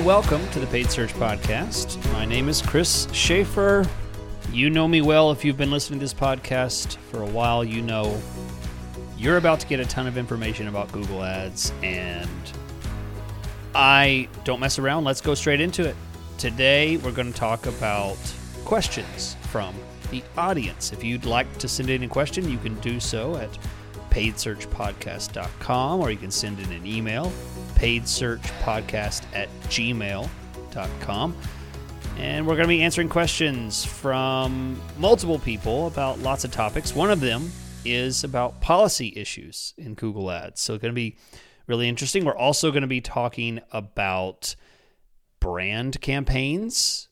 And welcome to the Paid Search Podcast. My name is Chris Schaeffer. You know me well if you've been listening to this podcast for a while. You know you're about to get a ton of information about Google Ads, and I don't mess around. Let's go straight into it. Today, we're going to talk about questions from the audience. If you'd like to send in a question, you can do so at paidsearchpodcast.com or you can send in an email, paidsearchpodcast at gmail.com. And we're going to be answering questions from multiple people about lots of topics. One of them is about policy issues in Google Ads. So it's going to be really interesting. We're also going to be talking about brand campaigns.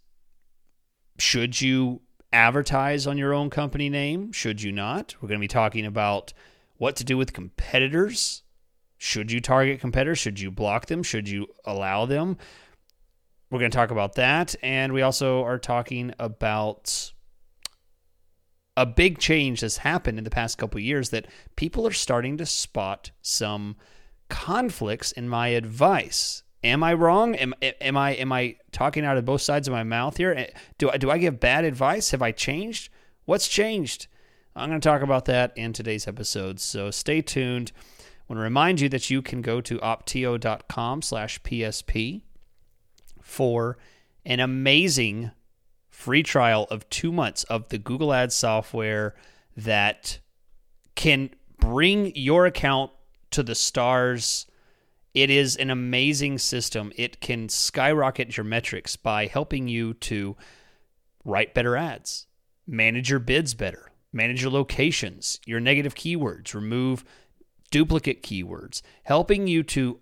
Should you advertise on your own company name? Should you not? We're going to be talking about what to do with competitors. Should you target competitors? Should you block them? Should you allow them? We're going to talk about that. And we also are talking about a big change that's happened in the past couple years that people are starting to spot some conflicts in my advice. Am I wrong? Am, am I am I talking out of both sides of my mouth here? Eh, do I do I give bad advice? Have I changed? What's changed? I'm going to talk about that in today's episode. So stay tuned. Want to remind you that you can go to opteo.com slash PSP for an amazing free trial of two months of the Google Ads software that can bring your account to the stars. It is an amazing system. It can skyrocket your metrics by helping you to write better ads, manage your bids better, manage your locations, your negative keywords, remove duplicate keywords, helping you to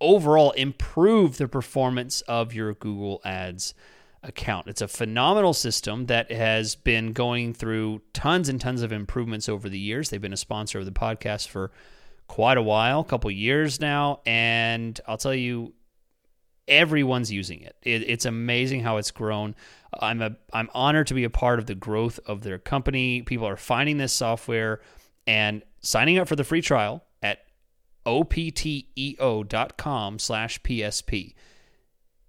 overall improve the performance of your Google Ads account. It's a phenomenal system that has been going through tons and tons of improvements over the years. They've been a sponsor of the podcast for quite a while, a couple years now, and I'll tell you, everyone's using it. it. It's amazing how it's grown. I'm a I'm honored to be a part of the growth of their company. People are finding this software and signing up for the free trial at opteo.com slash PSP.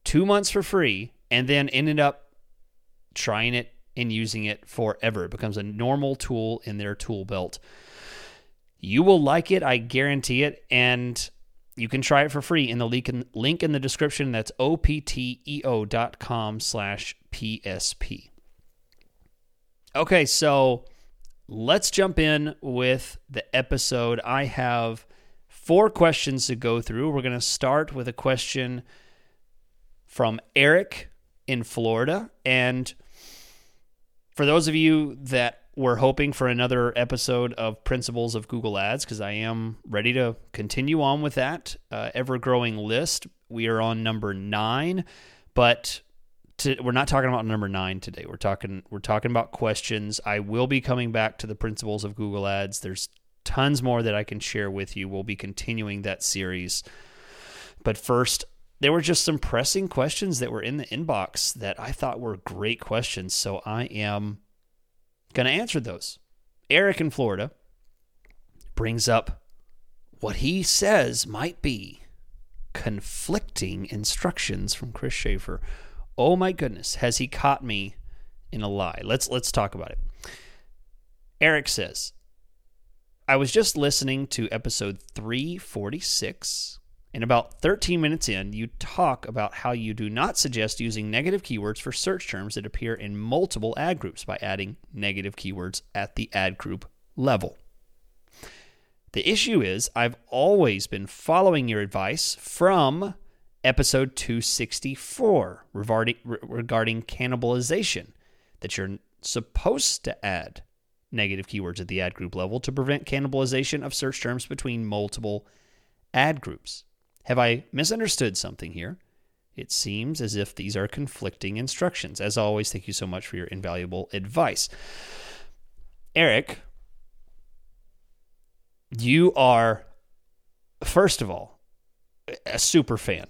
Two months for free, and then ended up trying it and using it forever. It becomes a normal tool in their tool belt. You will like it, I guarantee it. And you can try it for free in the link in, link in the description. That's opteo.com slash PSP. Okay, so let's jump in with the episode. I have four questions to go through. We're going to start with a question from Eric in Florida. And for those of you that we're hoping for another episode of Principles of Google Ads because I am ready to continue on with that uh, ever growing list. We are on number nine, but to, we're not talking about number nine today. We're talking we're talking about questions. I will be coming back to the Principles of Google Ads. There's tons more that I can share with you. We'll be continuing that series, but first. There were just some pressing questions that were in the inbox that I thought were great questions. So I am going to answer those. Eric in Florida brings up what he says might be conflicting instructions from Chris Schaeffer. Oh my goodness, has he caught me in a lie? Let's let's talk about it. Eric says, I was just listening to episode 346 and about 13 minutes in, you talk about how you do not suggest using negative keywords for search terms that appear in multiple ad groups by adding negative keywords at the ad group level. The issue is, I've always been following your advice from episode 264 regarding, regarding cannibalization, that you're supposed to add negative keywords at the ad group level to prevent cannibalization of search terms between multiple ad groups. Have I misunderstood something here? It seems as if these are conflicting instructions. As always, thank you so much for your invaluable advice. Eric, you are, first of all, a super fan.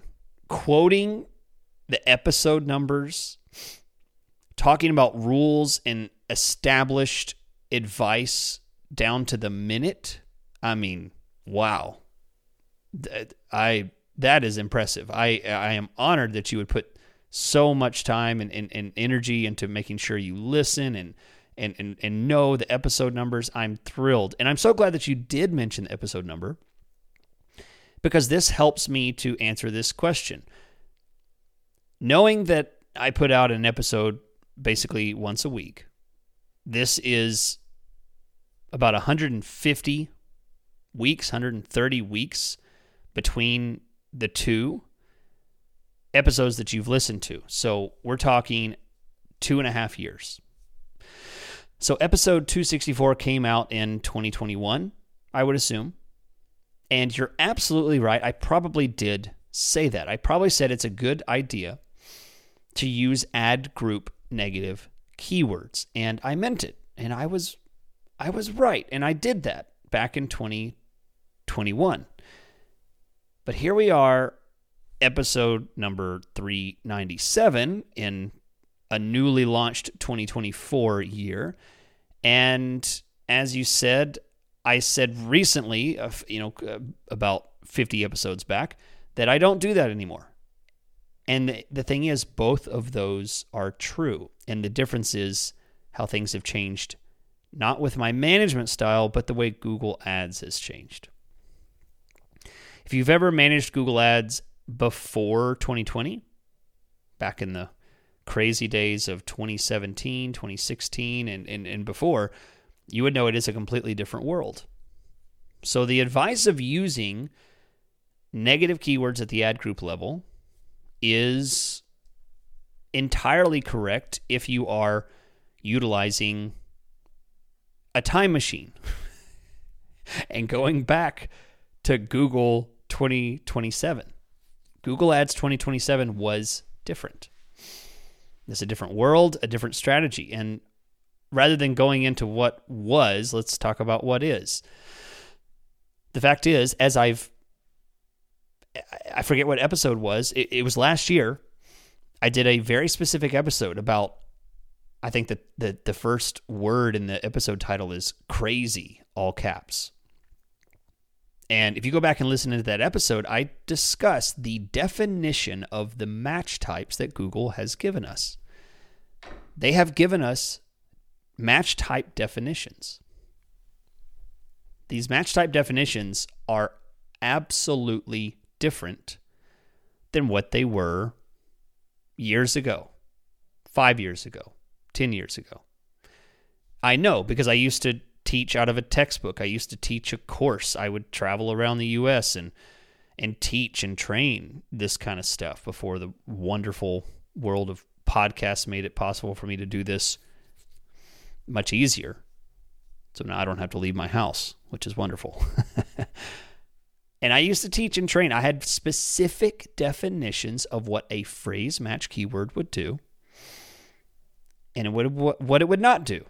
Quoting the episode numbers, talking about rules and established advice down to the minute. I mean, wow. I that is impressive. I I am honored that you would put so much time and, and, and energy into making sure you listen and and, and and know the episode numbers. I'm thrilled. And I'm so glad that you did mention the episode number because this helps me to answer this question. Knowing that I put out an episode basically once a week, this is about 150 weeks, 130 weeks between the two episodes that you've listened to. So we're talking two and a half years. So episode 264 came out in 2021, I would assume. And you're absolutely right. I probably did say that. I probably said it's a good idea to use ad group negative keywords and I meant it and I was I was right and I did that back in 2021. But here we are episode number 397 in a newly launched 2024 year and as you said I said recently uh, you know uh, about 50 episodes back that I don't do that anymore. And the, the thing is, both of those are true. And the difference is how things have changed, not with my management style, but the way Google Ads has changed. If you've ever managed Google Ads before 2020, back in the crazy days of 2017, 2016, and, and, and before, you would know it is a completely different world. So, the advice of using negative keywords at the ad group level is entirely correct if you are utilizing a time machine and going back to Google 2027. Google Ads 2027 was different. It's a different world, a different strategy. And rather than going into what was, let's talk about what is. The fact is, as I've I forget what episode was. It, it, was last year. I did a very specific episode about. I think that the the first word in the episode title is crazy, all caps. And if you go back and listen to that episode, I discuss the definition of the match types that Google has given us. They have given us match type definitions. These match type definitions are absolutely different than what they were years ago, five years ago, 10 years ago. I know because I used to teach out of a textbook. I used to teach a course. I would travel around the US and and teach and train this kind of stuff before the wonderful world of podcasts made it possible for me to do this much easier. So now I don't have to leave my house, which is wonderful. And I used to teach and train. I had specific definitions of what a phrase match keyword would do and what, it would not do.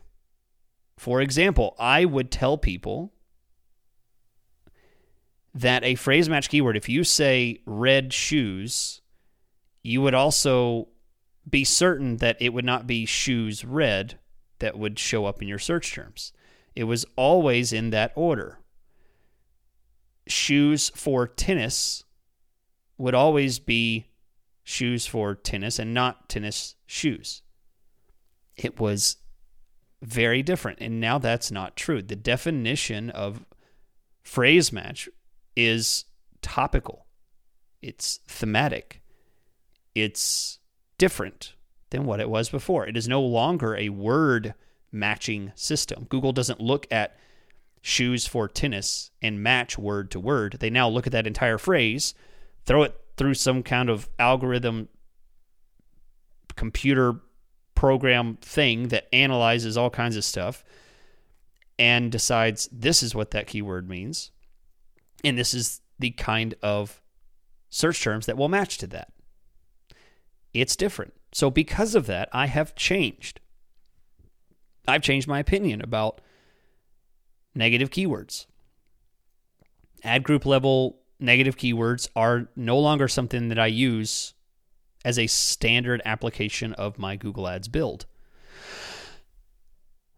For example, I would tell people that a phrase match keyword, if you say red shoes, you would also be certain that it would not be shoes red that would show up in your search terms. It was always in that order shoes for tennis would always be shoes for tennis and not tennis shoes. It was very different. And now that's not true. The definition of phrase match is topical, it's thematic, it's different than what it was before. It is no longer a word matching system. Google doesn't look at shoes for tennis and match word to word. They now look at that entire phrase, throw it through some kind of algorithm computer program thing that analyzes all kinds of stuff and decides this is what that keyword means. And this is the kind of search terms that will match to that. It's different. So, because of that, I have changed. I've changed my opinion about negative keywords. Ad group level negative keywords are no longer something that I use as a standard application of my Google Ads build.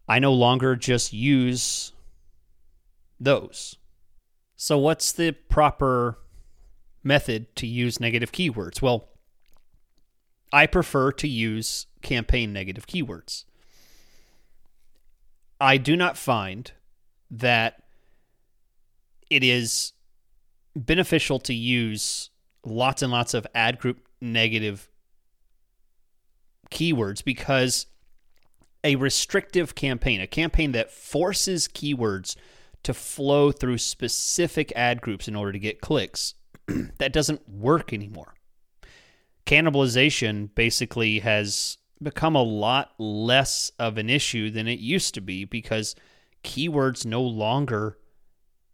I no longer just use those. So, what's the proper method to use negative keywords? Well, I prefer to use campaign negative keywords. I do not find that it is beneficial to use lots and lots of ad group negative keywords because a restrictive campaign, a campaign that forces keywords to flow through specific ad groups in order to get clicks, that doesn't work anymore. Cannibalization basically has become a lot less of an issue than it used to be because keywords no longer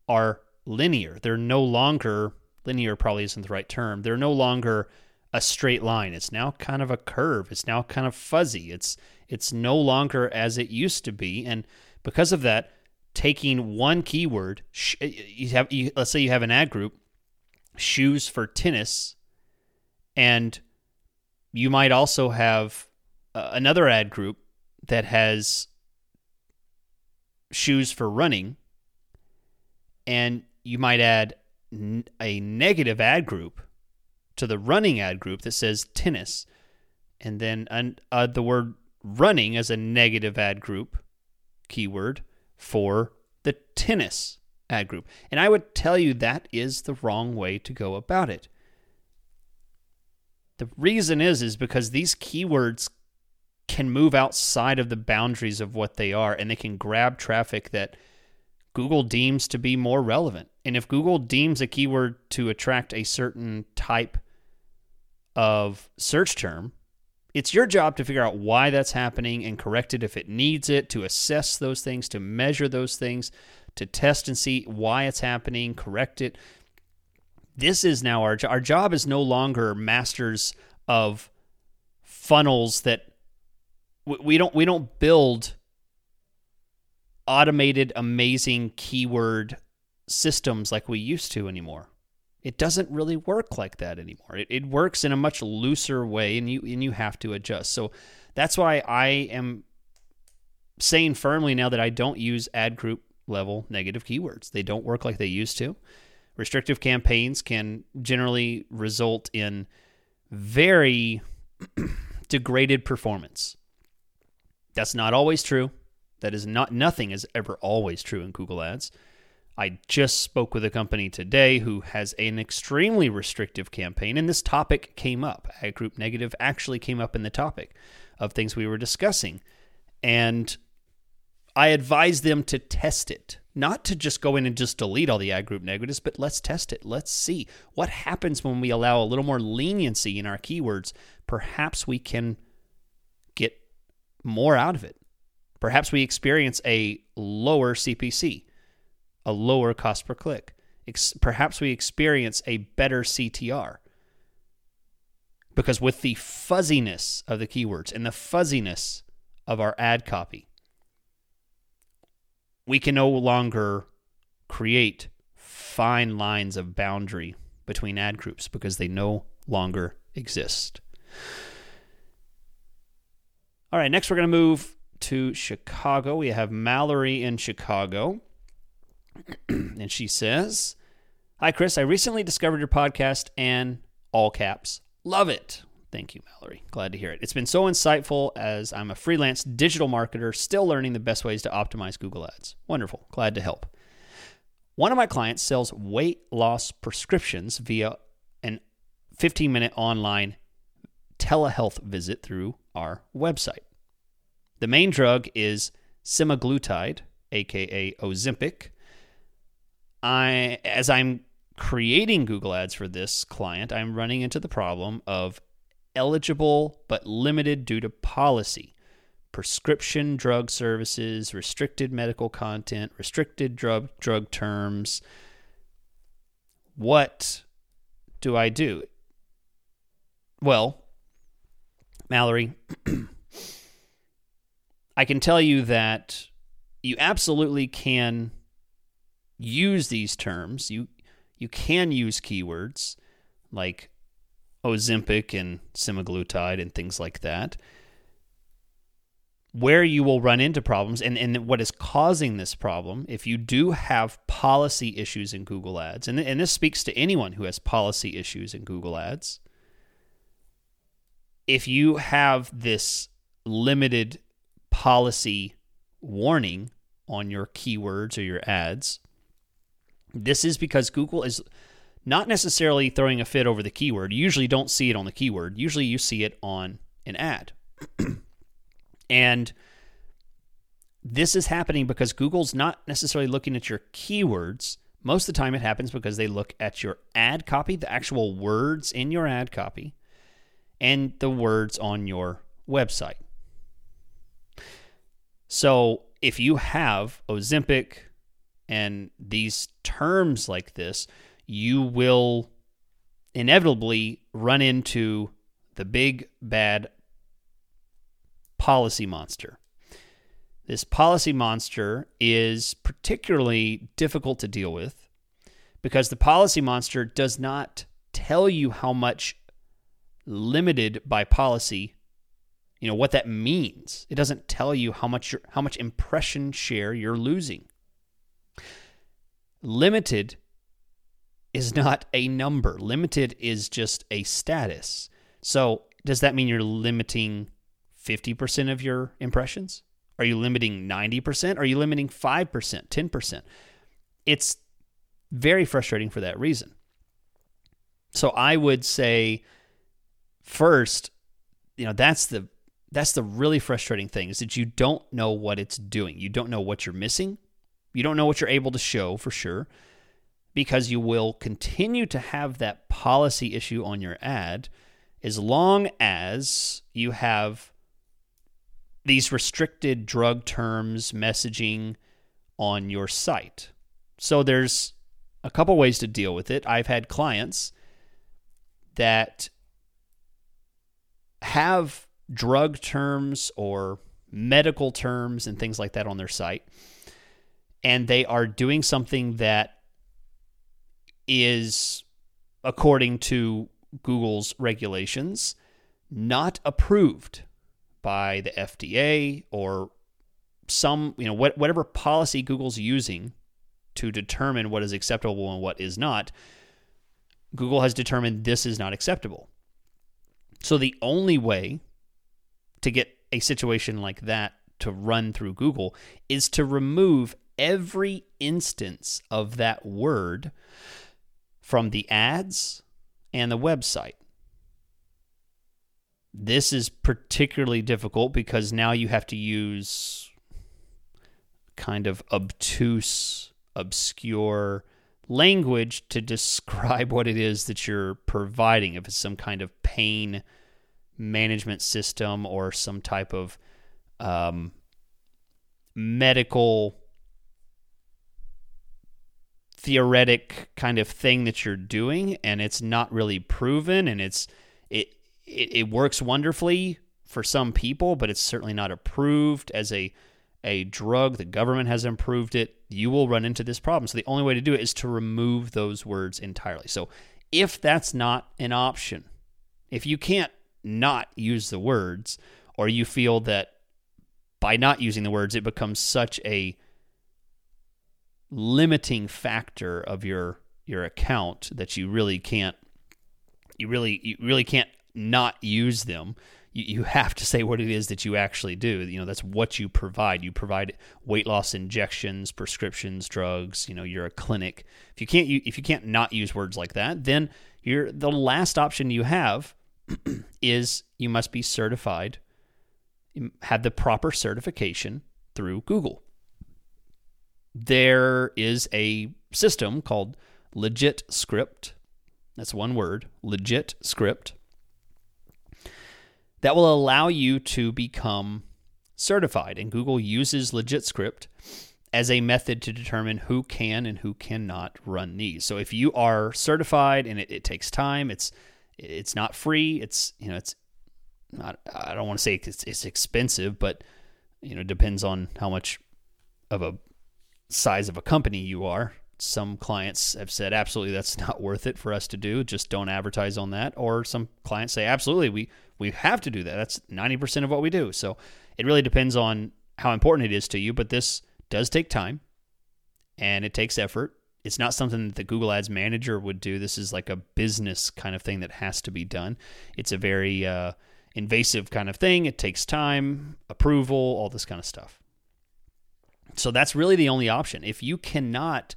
are linear. They're no longer linear probably isn't the right term. They're no longer a straight line. It's now kind of a curve. It's now kind of fuzzy. It's it's no longer as it used to be and because of that taking one keyword you have you, let's say you have an ad group shoes for tennis and you might also have uh, another ad group that has shoes for running and you might add n- a negative ad group to the running ad group that says tennis, and then un- uh, the word running as a negative ad group keyword for the tennis ad group. And I would tell you that is the wrong way to go about it. The reason is is because these keywords can move outside of the boundaries of what they are and they can grab traffic that Google deems to be more relevant. And if Google deems a keyword to attract a certain type of search term, it's your job to figure out why that's happening and correct it if it needs it, to assess those things, to measure those things, to test and see why it's happening, correct it. This is now our our job is no longer masters of funnels that we don't we don't build automated, amazing keyword systems like we used to anymore. It doesn't really work like that anymore. It, it works in a much looser way, and you and you have to adjust. So that's why I am saying firmly now that I don't use ad group level negative keywords. They don't work like they used to. Restrictive campaigns can generally result in very degraded performance. That's not always true. That is not nothing is ever always true in Google Ads. I just spoke with a company today who has an extremely restrictive campaign, and this topic came up. Ad group negative actually came up in the topic of things we were discussing. And I advised them to test it, not to just go in and just delete all the ad group negatives, but let's test it. Let's see what happens when we allow a little more leniency in our keywords. Perhaps we can get more out of it. Perhaps we experience a lower CPC, a lower cost per click. Perhaps we experience a better CTR. Because with the fuzziness of the keywords and the fuzziness of our ad copy, we can no longer create fine lines of boundary between ad groups because they no longer exist. All right, next we're going to move to Chicago. We have Mallory in Chicago. and she says, Hi, Chris. I recently discovered your podcast and all caps. Love it. Thank you, Mallory. Glad to hear it. It's been so insightful as I'm a freelance digital marketer still learning the best ways to optimize Google Ads. Wonderful. Glad to help. One of my clients sells weight loss prescriptions via an 15 minute online telehealth visit through our website. The main drug is semaglutide, aka Ozempic. I as I'm creating Google Ads for this client, I'm running into the problem of eligible but limited due to policy. Prescription drug services, restricted medical content, restricted drug drug terms. What do I do? Well, Mallory, I can tell you that you absolutely can use these terms. You you can use keywords like Ozempic and semaglutide and things like that. where you will run into problems and, and what is causing this problem, if you do have policy issues in Google Ads, and, and this speaks to anyone who has policy issues in Google Ads, if you have this limited policy warning on your keywords or your ads, this is because Google is not necessarily throwing a fit over the keyword. You usually don't see it on the keyword. Usually you see it on an ad. And this is happening because Google's not necessarily looking at your keywords. Most of the time, it happens because they look at your ad copy, the actual words in your ad copy, and the words on your website. So if you have Ozempic and these terms like this, you will inevitably run into the big bad policy monster. This policy monster is particularly difficult to deal with because the policy monster does not tell you how much limited by policy you know what that means it doesn't tell you how much how much impression share you're losing limited is not a number limited is just a status so does that mean you're limiting 50% of your impressions? Are you limiting 90%? Are you limiting 5%, 10%? It's very frustrating for that reason. So I would say first, you know, that's the that's the really frustrating thing is that you don't know what it's doing. You don't know what you're missing. You don't know what you're able to show for sure because you will continue to have that policy issue on your ad as long as you have these restricted drug terms messaging on your site. So there's a couple ways to deal with it. I've had clients that have drug terms or medical terms and things like that on their site and they are doing something that is according to Google's regulations not approved by the FDA or some, you know, what, whatever policy Google's using to determine what is acceptable and what is not, Google has determined this is not acceptable. So the only way to get a situation like that to run through Google is to remove every instance of that word from the ads and the website. This is particularly difficult because now you have to use kind of obtuse, obscure language to describe what it is that you're providing. If it's some kind of pain management system or some type of um, medical theoretic kind of thing that you're doing and it's not really proven and it's it it, it works wonderfully for some people, but it's certainly not approved as a a drug. The government has improved it. You will run into this problem. So the only way to do it is to remove those words entirely. So if that's not an option, if you can't not use the words, or you feel that by not using the words it becomes such a limiting factor of your your account that you really can't you really you really can't not use them. You, you have to say what it is that you actually do. You know, that's what you provide. You provide weight loss injections, prescriptions, drugs. You know, you're a clinic. If you can't, if you can't not use words like that, then you're the last option you have is you must be certified, mm, have the proper certification through Google. There is a system called LegitScript. That's one word, LegitScript that will allow you to become certified. And Google uses LegitScript as a method to determine who can and who cannot run these. So if you are certified and it, it takes time, it's it's not free. It's you know it's not. I don't want to say it's, it's expensive, but you know depends on how much of a size of a company you are. Some clients have said, absolutely, that's not worth it for us to do. Just don't advertise on that. Or some clients say, absolutely, we, we have to do that. That's 90% of what we do. So it really depends on how important it is to you. But this does take time and it takes effort. It's not something that the Google Ads manager would do. This is like a business kind of thing that has to be done. It's a very uh, invasive kind of thing. It takes time, approval, all this kind of stuff. So that's really the only option. If you cannot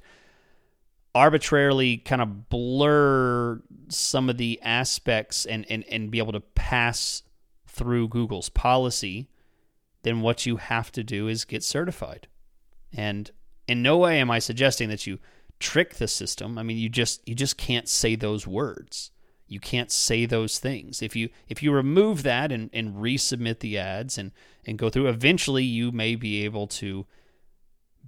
arbitrarily kind of blur some of the aspects and, and, and be able to pass through Google's policy, then what you have to do is get certified. And in no way am I suggesting that you trick the system. I mean, you just you just can't say those words. You can't say those things. If you if you remove that and, and resubmit the ads and, and go through, eventually you may be able to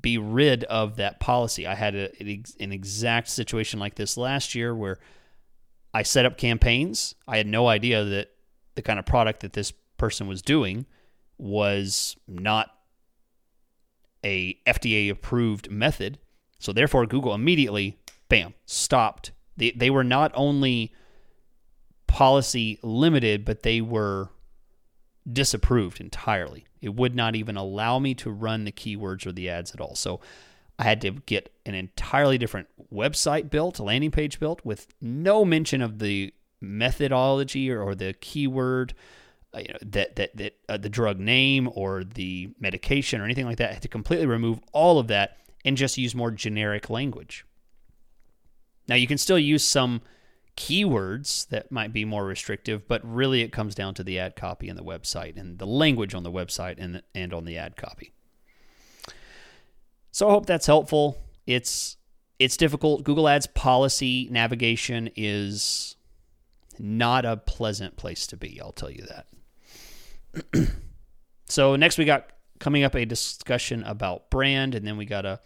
be rid of that policy. I had a, an exact situation like this last year where I set up campaigns. I had no idea that the kind of product that this person was doing was not a FDA approved method. So therefore Google immediately bam stopped. They they were not only policy limited but they were disapproved entirely. It would not even allow me to run the keywords or the ads at all. So I had to get an entirely different website built, a landing page built with no mention of the methodology or, or the keyword, uh, you know, that that that uh, the drug name or the medication or anything like that. I had to completely remove all of that and just use more generic language. Now you can still use some keywords that might be more restrictive, but really it comes down to the ad copy and the website and the language on the website and, and on the ad copy. So I hope that's helpful. It's it's difficult. Google Ads policy navigation is not a pleasant place to be, I'll tell you that. so next we got coming up a discussion about brand and then we got a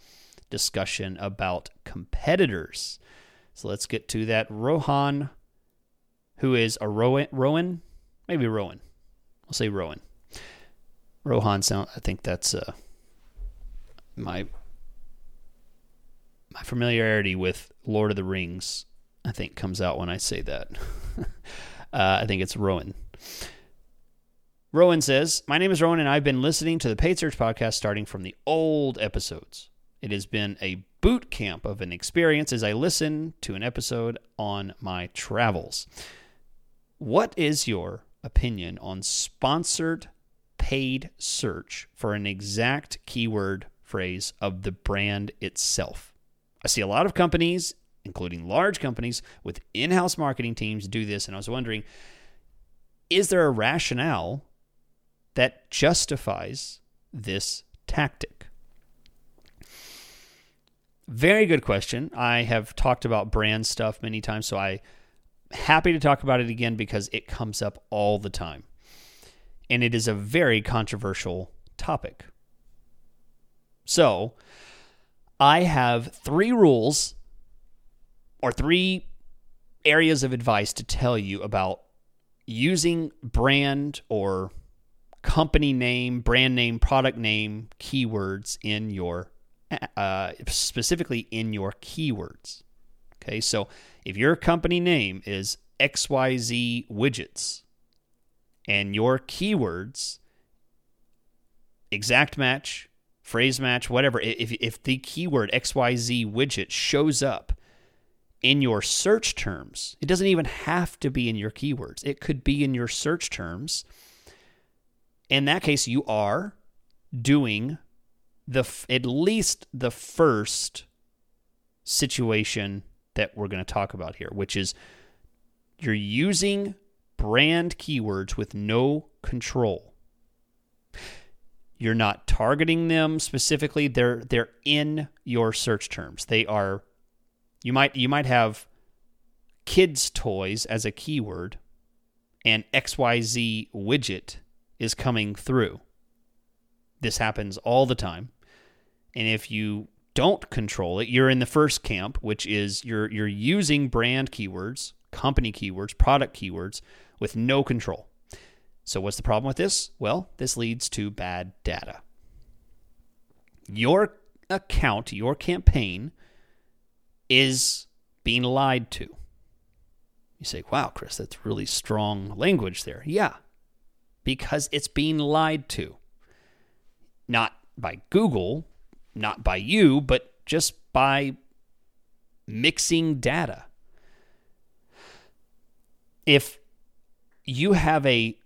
discussion about competitors. So let's get to that. Rohan, who is a Rowan, Rowan, maybe Rowan. I'll say Rowan. Rohan sound. I think that's uh, my my familiarity with Lord of the Rings. I think comes out when I say that. uh, I think it's Rowan. Rowan says, My name is Rowan, and I've been listening to the Paid Search podcast starting from the old episodes. It has been a boot camp of an experience as I listen to an episode on my travels. What is your opinion on sponsored paid search for an exact keyword phrase of the brand itself? I see a lot of companies, including large companies with in house marketing teams, do this, and I was wondering is there a rationale that justifies this tactic? Very good question. I have talked about brand stuff many times, so I happy to talk about it again because it comes up all the time. And it is a very controversial topic. So, I have three rules or three areas of advice to tell you about using brand or company name, brand name, product name keywords in your uh, specifically in your keywords. Okay, so if your company name is XYZ Widgets and your keywords, exact match, phrase match, whatever, if, if the keyword XYZ Widget shows up in your search terms, it doesn't even have to be in your keywords, it could be in your search terms. In that case, you are doing the at least the first situation that we're going to talk about here, which is you're using brand keywords with no control. You're not targeting them specifically. They're they're in your search terms. They are you might you might have kids toys as a keyword and XYZ widget is coming through. This happens all the time. And if you don't control it, you're in the first camp, which is you're you're using brand keywords, company keywords, product keywords with no control. So what's the problem with this? Well, this leads to bad data. Your account, your campaign is being lied to. You say, wow, Chris, that's really strong language there. Yeah, because it's being lied to. Not by Google, not by you, but just by mixing data. If you have a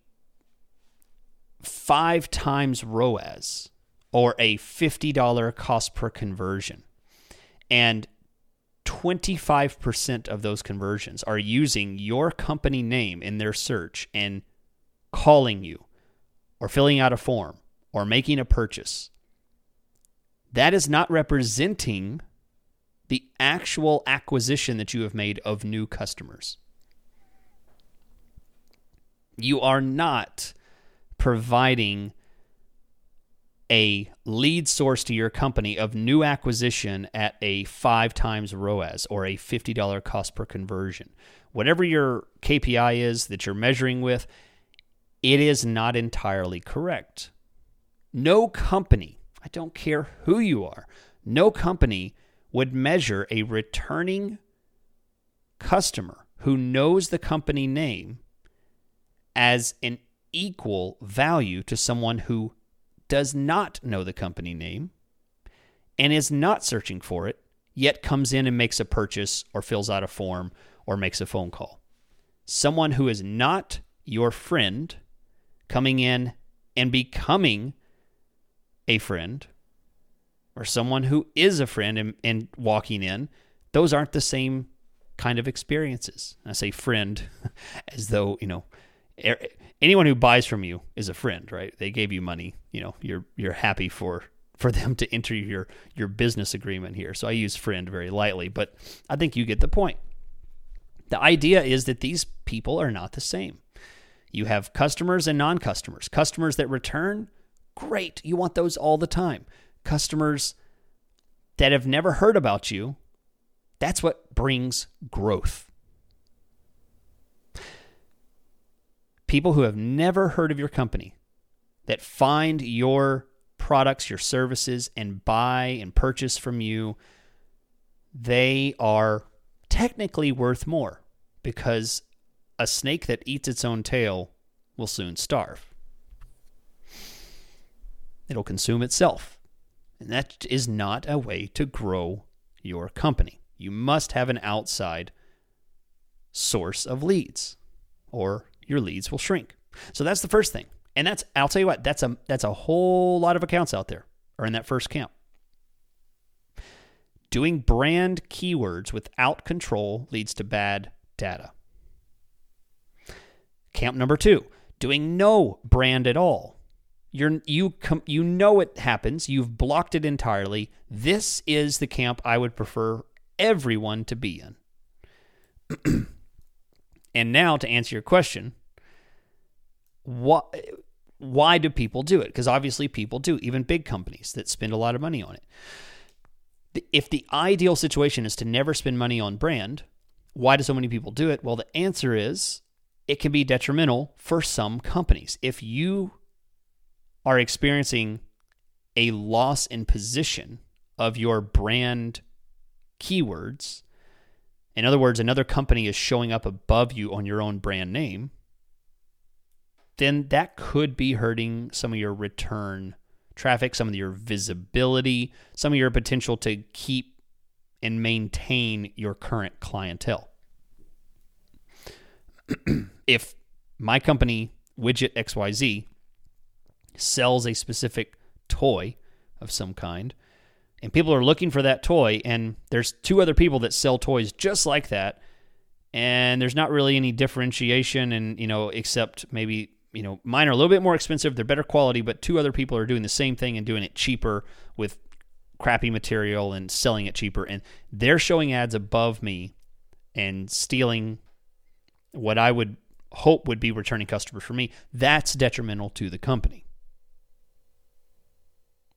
five times ROAS or a $50 cost per conversion, and 25% of those conversions are using your company name in their search and calling you or filling out a form or making a purchase. That is not representing the actual acquisition that you have made of new customers. You are not providing a lead source to your company of new acquisition at a five times ROAS or a $50 cost per conversion. Whatever your KPI is that you're measuring with, it is not entirely correct. No company, I don't care who you are, no company would measure a returning customer who knows the company name as an equal value to someone who does not know the company name and is not searching for it, yet comes in and makes a purchase or fills out a form or makes a phone call. Someone who is not your friend coming in and becoming a friend, or someone who is a friend and, and walking in, those aren't the same kind of experiences. I say friend as though, you know, anyone who buys from you is a friend, right? They gave you money, you know, you're you're happy for for them to enter your your business agreement here. So I use friend very lightly, but I think you get the point. The idea is that these people are not the same. You have customers and non-customers. Customers that return, great. You want those all the time. Customers that have never heard about you, that's what brings growth. people who have never heard of your company that find your products, your services, and buy and purchase from you, they are technically worth more because a snake that eats its own tail will soon starve. It'll consume itself. And that is not a way to grow your company. You must have an outside source of leads or your leads will shrink. So that's the first thing. And that's I'll tell you what, that's a that's a whole lot of accounts out there are in that first camp. Doing brand keywords without control leads to bad data. Camp number 2, doing no brand at all. You're you com, you know it happens, you've blocked it entirely. This is the camp I would prefer everyone to be in. and now to answer your question, what why do people do it? Because obviously people do, even big companies that spend a lot of money on it. If the ideal situation is to never spend money on brand, why do so many people do it? Well, the answer is it can be detrimental for some companies. If you are experiencing a loss in position of your brand keywords, in other words, another company is showing up above you on your own brand name, then that could be hurting some of your return traffic, some of your visibility, some of your potential to keep and maintain your current clientele. if my company, Widget XYZ, sells a specific toy of some kind, and people are looking for that toy, and there's two other people that sell toys just like that, and there's not really any differentiation, and you know, except maybe you know, mine are a little bit more expensive. They're better quality, but two other people are doing the same thing and doing it cheaper with crappy material and selling it cheaper. And they're showing ads above me and stealing what I would hope would be returning customers for me. That's detrimental to the company.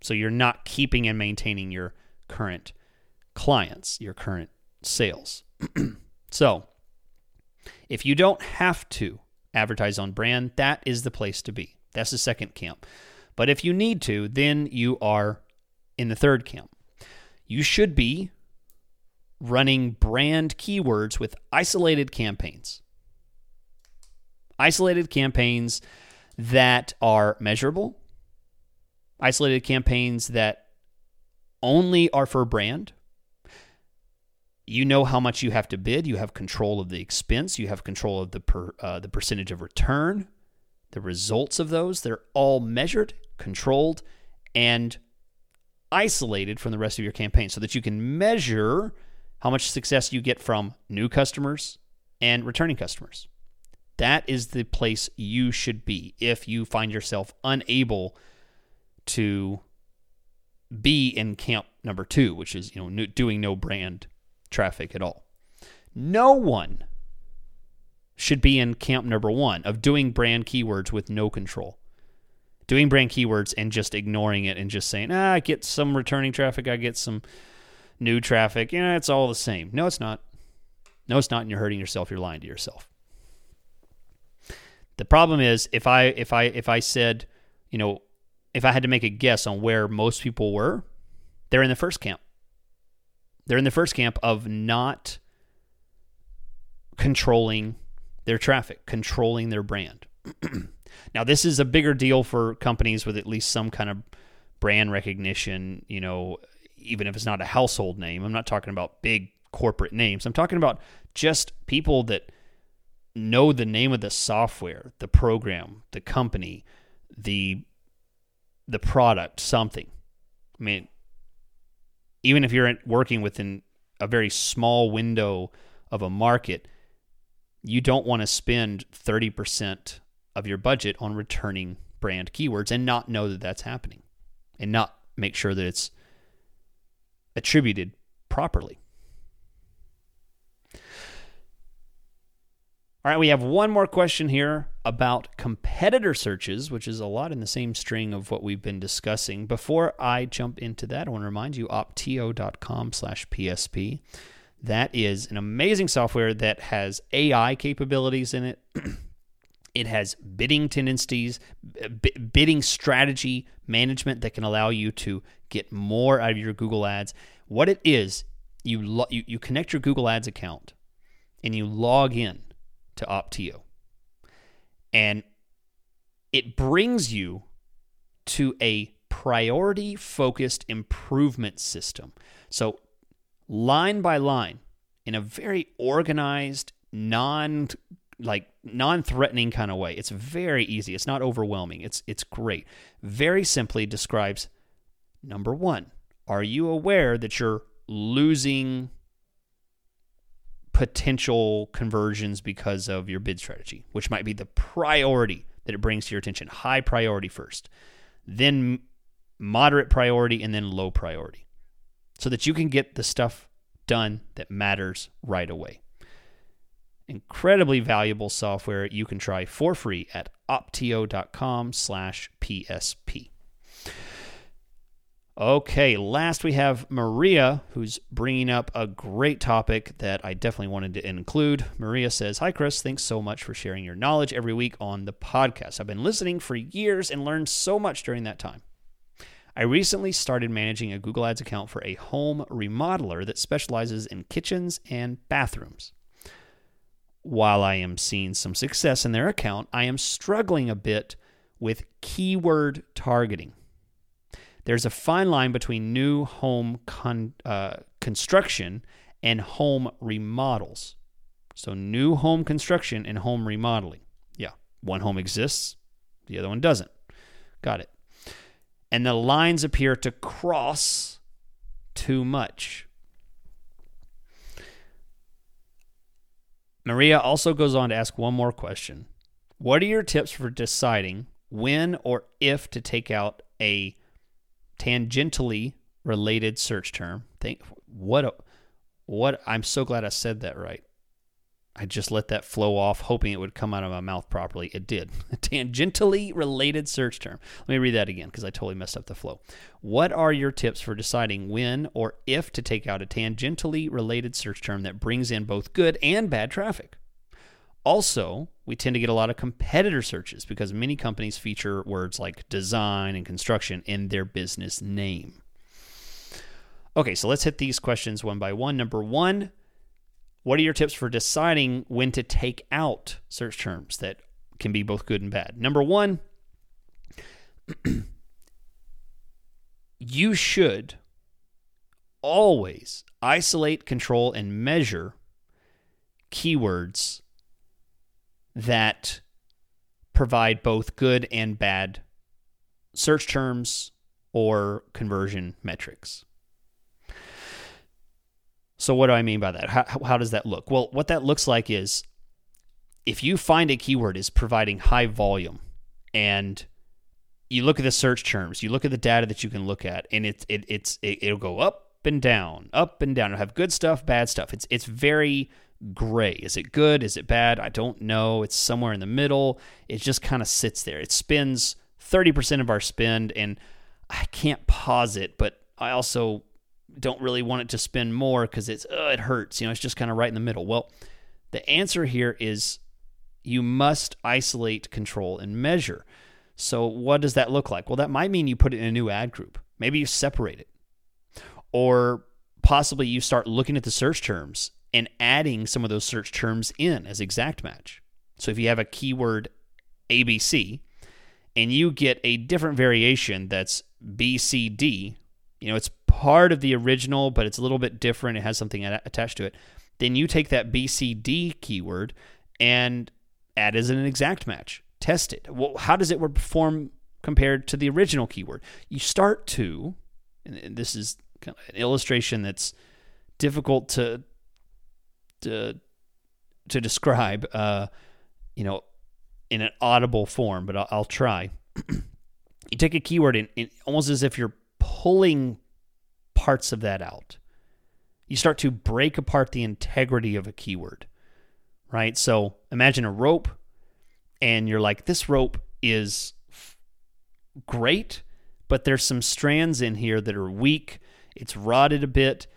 So you're not keeping and maintaining your current clients, your current sales. so if you don't have to advertise on brand, that is the place to be. That's the second camp. But if you need to, then you are in the third camp. You should be running brand keywords with isolated campaigns. Isolated campaigns that are measurable, isolated campaigns that only are for brand. You know how much you have to bid. You have control of the expense. You have control of the per, uh, the percentage of return, the results of those. They're all measured, controlled, and isolated from the rest of your campaign, so that you can measure how much success you get from new customers and returning customers. That is the place you should be if you find yourself unable to be in camp number two, which is you know doing no brand traffic at all. No one should be in camp number one of doing brand keywords with no control. Doing brand keywords and just ignoring it and just saying, ah, I get some returning traffic, I get some new traffic. Yeah, it's all the same. No, it's not. No, it's not, and you're hurting yourself. You're lying to yourself. The problem is if I if I if I said, you know, if I had to make a guess on where most people were, they're in the first camp. They're in the first camp of not controlling their traffic, controlling their brand. now, this is a bigger deal for companies with at least some kind of brand recognition, you know, even if it's not a household name. I'm not talking about big corporate names. I'm talking about just people that know the name of the software, the program, the company, the the product, something. I mean, even if you're working within a very small window of a market, you don't want to spend 30% of your budget on returning brand keywords and not know that that's happening and not make sure that it's attributed properly. All right, we have one more question here about competitor searches, which is a lot in the same string of what we've been discussing. Before I jump into that, I want to remind you opteo.com slash PSP. That is an amazing software that has AI capabilities in it. it has bidding tendencies, b- bidding strategy management that can allow you to get more out of your Google Ads. What it is, you, lo- you, you connect your Google Ads account and you log in to Opteo. And it brings you to a priority focused improvement system. So, line by line, in a very organized, non like non-threatening kind of way. It's very easy. It's not overwhelming. It's it's great. Very simply describes number 1. Are you aware that you're losing potential conversions because of your bid strategy, which might be the priority that it brings to your attention. High priority first, then moderate priority, and then low priority, so that you can get the stuff done that matters right away. Incredibly valuable software you can try for free at opteo.com/psp. Okay, last we have Maria, who's bringing up a great topic that I definitely wanted to include. Maria says, Hi, Chris. Thanks so much for sharing your knowledge every week on the podcast. I've been listening for years and learned so much during that time. I recently started managing a Google Ads account for a home remodeler that specializes in kitchens and bathrooms. While I am seeing some success in their account, I am struggling a bit with keyword targeting there's a fine line between new home con, uh, construction and home remodels. So, new home construction and home remodeling. Yeah, one home exists, the other one doesn't. Got it. And the lines appear to cross too much. Maria also goes on to ask one more question. What are your tips for deciding when or if to take out a tangentially related search term. Think what a, what I'm so glad I said that right. I just let that flow off, hoping it would come out of my mouth properly. It did. A tangentially related search term. Let me read that again because I totally messed up the flow. What are your tips for deciding when or if to take out a tangentially related search term that brings in both good and bad traffic? Also, we tend to get a lot of competitor searches because many companies feature words like design and construction in their business name. Okay, so let's hit these questions one by one. Number one, what are your tips for deciding when to take out search terms that can be both good and bad? Number one, you should always isolate, control, and measure keywords that provide both good and bad search terms or conversion metrics. So, what do I mean by that? How, how does that look? Well, what that looks like is if you find a keyword is providing high volume and you look at the search terms, you look at the data that you can look at, and it, it, it's, it, it'll go up and down, up and down. It'll have good stuff, bad stuff. It's, it's very gray. Is it good? Is it bad? I don't know. It's somewhere in the middle. It just kind of sits there. It spends 30% of our spend, and I can't pause it, but I also don't really want it to spend more because it's uh, it hurts. You know, it's just kind of right in the middle. Well, the answer here is you must isolate, control, and measure. So, what does that look like? Well, that might mean you put it in a new ad group. Maybe you separate it. Or possibly you start looking at the search terms and adding some of those search terms in as exact match. So if you have a keyword ABC and you get a different variation that's BCD, you know, it's part of the original, but it's a little bit different. It has something attached to it. Then you take that BCD keyword and add as an exact match. Test it. Well, how does it perform compared to the original keyword? You start to, and this is kind of an illustration that's difficult to to to describe, uh, you know, in an audible form, but I'll, I'll try. you take a keyword and, and almost as if you're pulling parts of that out. You start to break apart the integrity of a keyword, right? So imagine a rope, and you're like, this rope is great, but there's some strands in here that are weak. It's rotted a bit,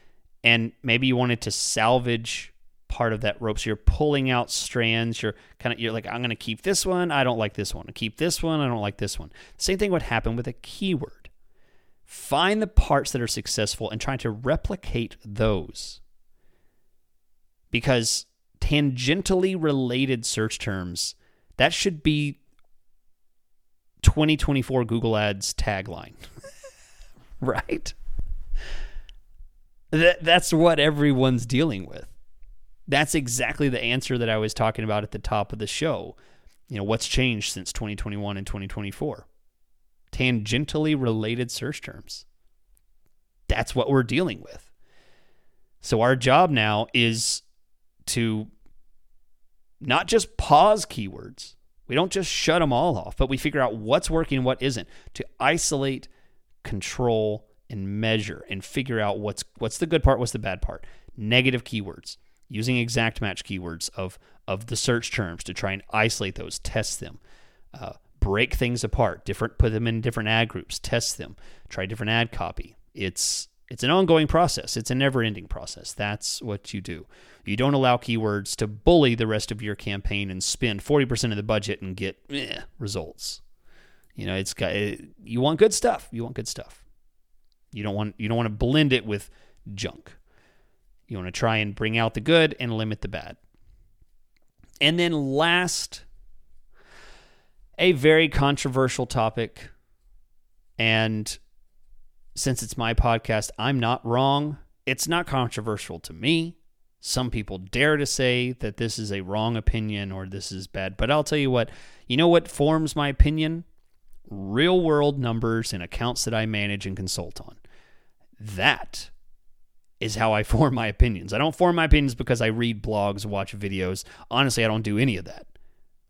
and maybe you wanted to salvage part of that rope. So you're pulling out strands. You're kind of you're like, I'm going to keep this one. I don't like this one. I keep this one. I don't like this one. Same thing would happen with a keyword. Find the parts that are successful and try to replicate those. Because tangentially related search terms, that should be 2024 Google Ads tagline. right? That, that's what everyone's dealing with. That's exactly the answer that I was talking about at the top of the show. You know, what's changed since 2021 and 2024? Tangentially related search terms. That's what we're dealing with. So our job now is to not just pause keywords. We don't just shut them all off, but we figure out what's working what isn't to isolate, control, and measure and figure out what's what's the good part, what's the bad part. Negative keywords using exact match keywords of of the search terms to try and isolate those, test them, uh, break things apart, different, put them in different ad groups, test them, try different ad copy. It's it's an ongoing process. It's a never-ending process. That's what you do. You don't allow keywords to bully the rest of your campaign and spend 40% of the budget and get eh, results. You know, it's got you want good stuff. You want good stuff. You don't want you don't want to blend it with junk. You want to try and bring out the good and limit the bad. And then last, a very controversial topic. And since it's my podcast, I'm not wrong. It's not controversial to me. Some people dare to say that this is a wrong opinion or this is bad. But I'll tell you what, you know what forms my opinion? Real world numbers and accounts that I manage and consult on. That is how I form my opinions. I don't form my opinions because I read blogs, watch videos. Honestly, I don't do any of that.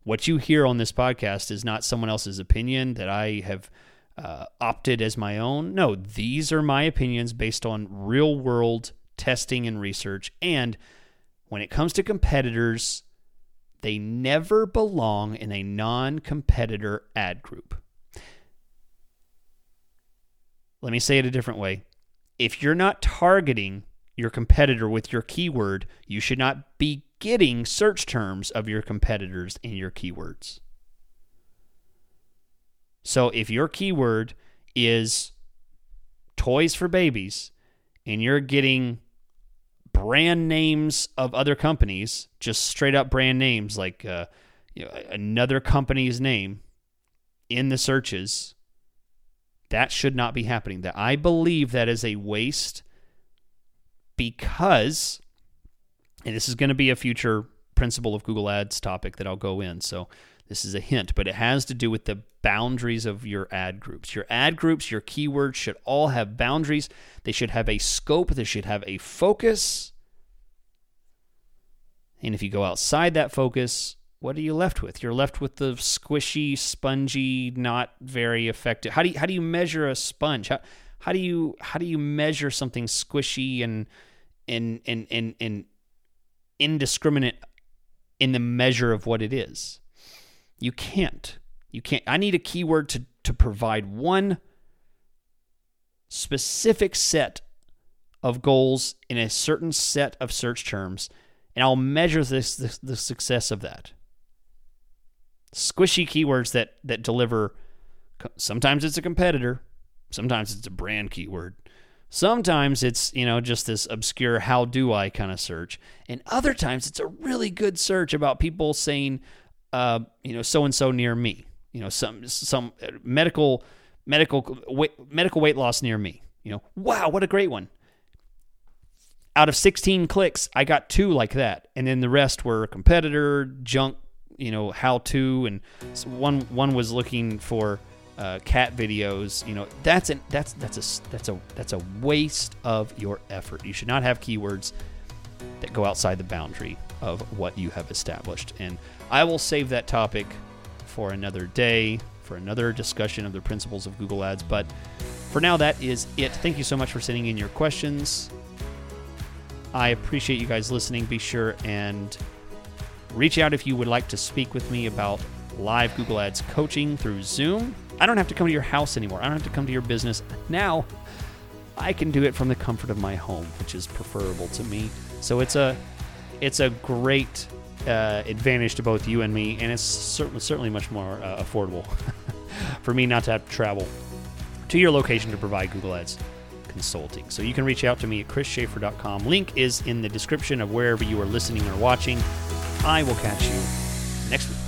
What you hear on this podcast is not someone else's opinion that I have uh, opted as my own. No, these are my opinions based on real world testing and research. And when it comes to competitors, they never belong in a non competitor ad group. Let me say it a different way if you're not targeting your competitor with your keyword, you should not be getting search terms of your competitors in your keywords. So if your keyword is toys for babies and you're getting brand names of other companies, just straight up brand names like uh, you know, another company's name in the searches, that should not be happening. That I believe that is a waste because, and this is going to be a future principle of Google Ads topic that I'll go in. So this is a hint, but it has to do with the boundaries of your ad groups. Your ad groups, your keywords should all have boundaries. They should have a scope, they should have a focus. And if you go outside that focus, what are you left with? You're left with the squishy, spongy, not very effective. How do you, how do you measure a sponge? How, how do you how do you measure something squishy and and and and, and indiscriminate in the measure of what it is? You can't. You can't. I need a keyword to, to provide one specific set of goals in a certain set of search terms, and I'll measure this, this the success of that. Squishy keywords that that deliver. Sometimes it's a competitor, sometimes it's a brand keyword. Sometimes it's, you know, just this obscure how do I kind of search. And other times it's a really good search about people saying, uh, you know, so and so near me. You know, some some medical medical weight, medical weight loss near me. You know, wow, what a great one. Out of 16 clicks, I got two like that, and then the rest were competitor, junk, you know, how to, and one one was looking for uh, cat videos. You know, that's an that's that's a that's a that's a waste of your effort. You should not have keywords that go outside the boundary of what you have established. And I will save that topic for another day, for another discussion of the principles of Google Ads. But for now, that is it. Thank you so much for sending in your questions. I appreciate you guys listening. Be sure and reach out if you would like to speak with me about live Google Ads coaching through Zoom. I don't have to come to your house anymore. I don't have to come to your business. Now, I can do it from the comfort of my home, which is preferable to me. So it's a it's a great uh, advantage to both you and me, and it's certainly certainly much more uh, affordable for me not to have to travel to your location to provide Google Ads consulting. So you can reach out to me at chrisschaeffer.com. Link is in the description of wherever you are listening or watching. I will catch you next week.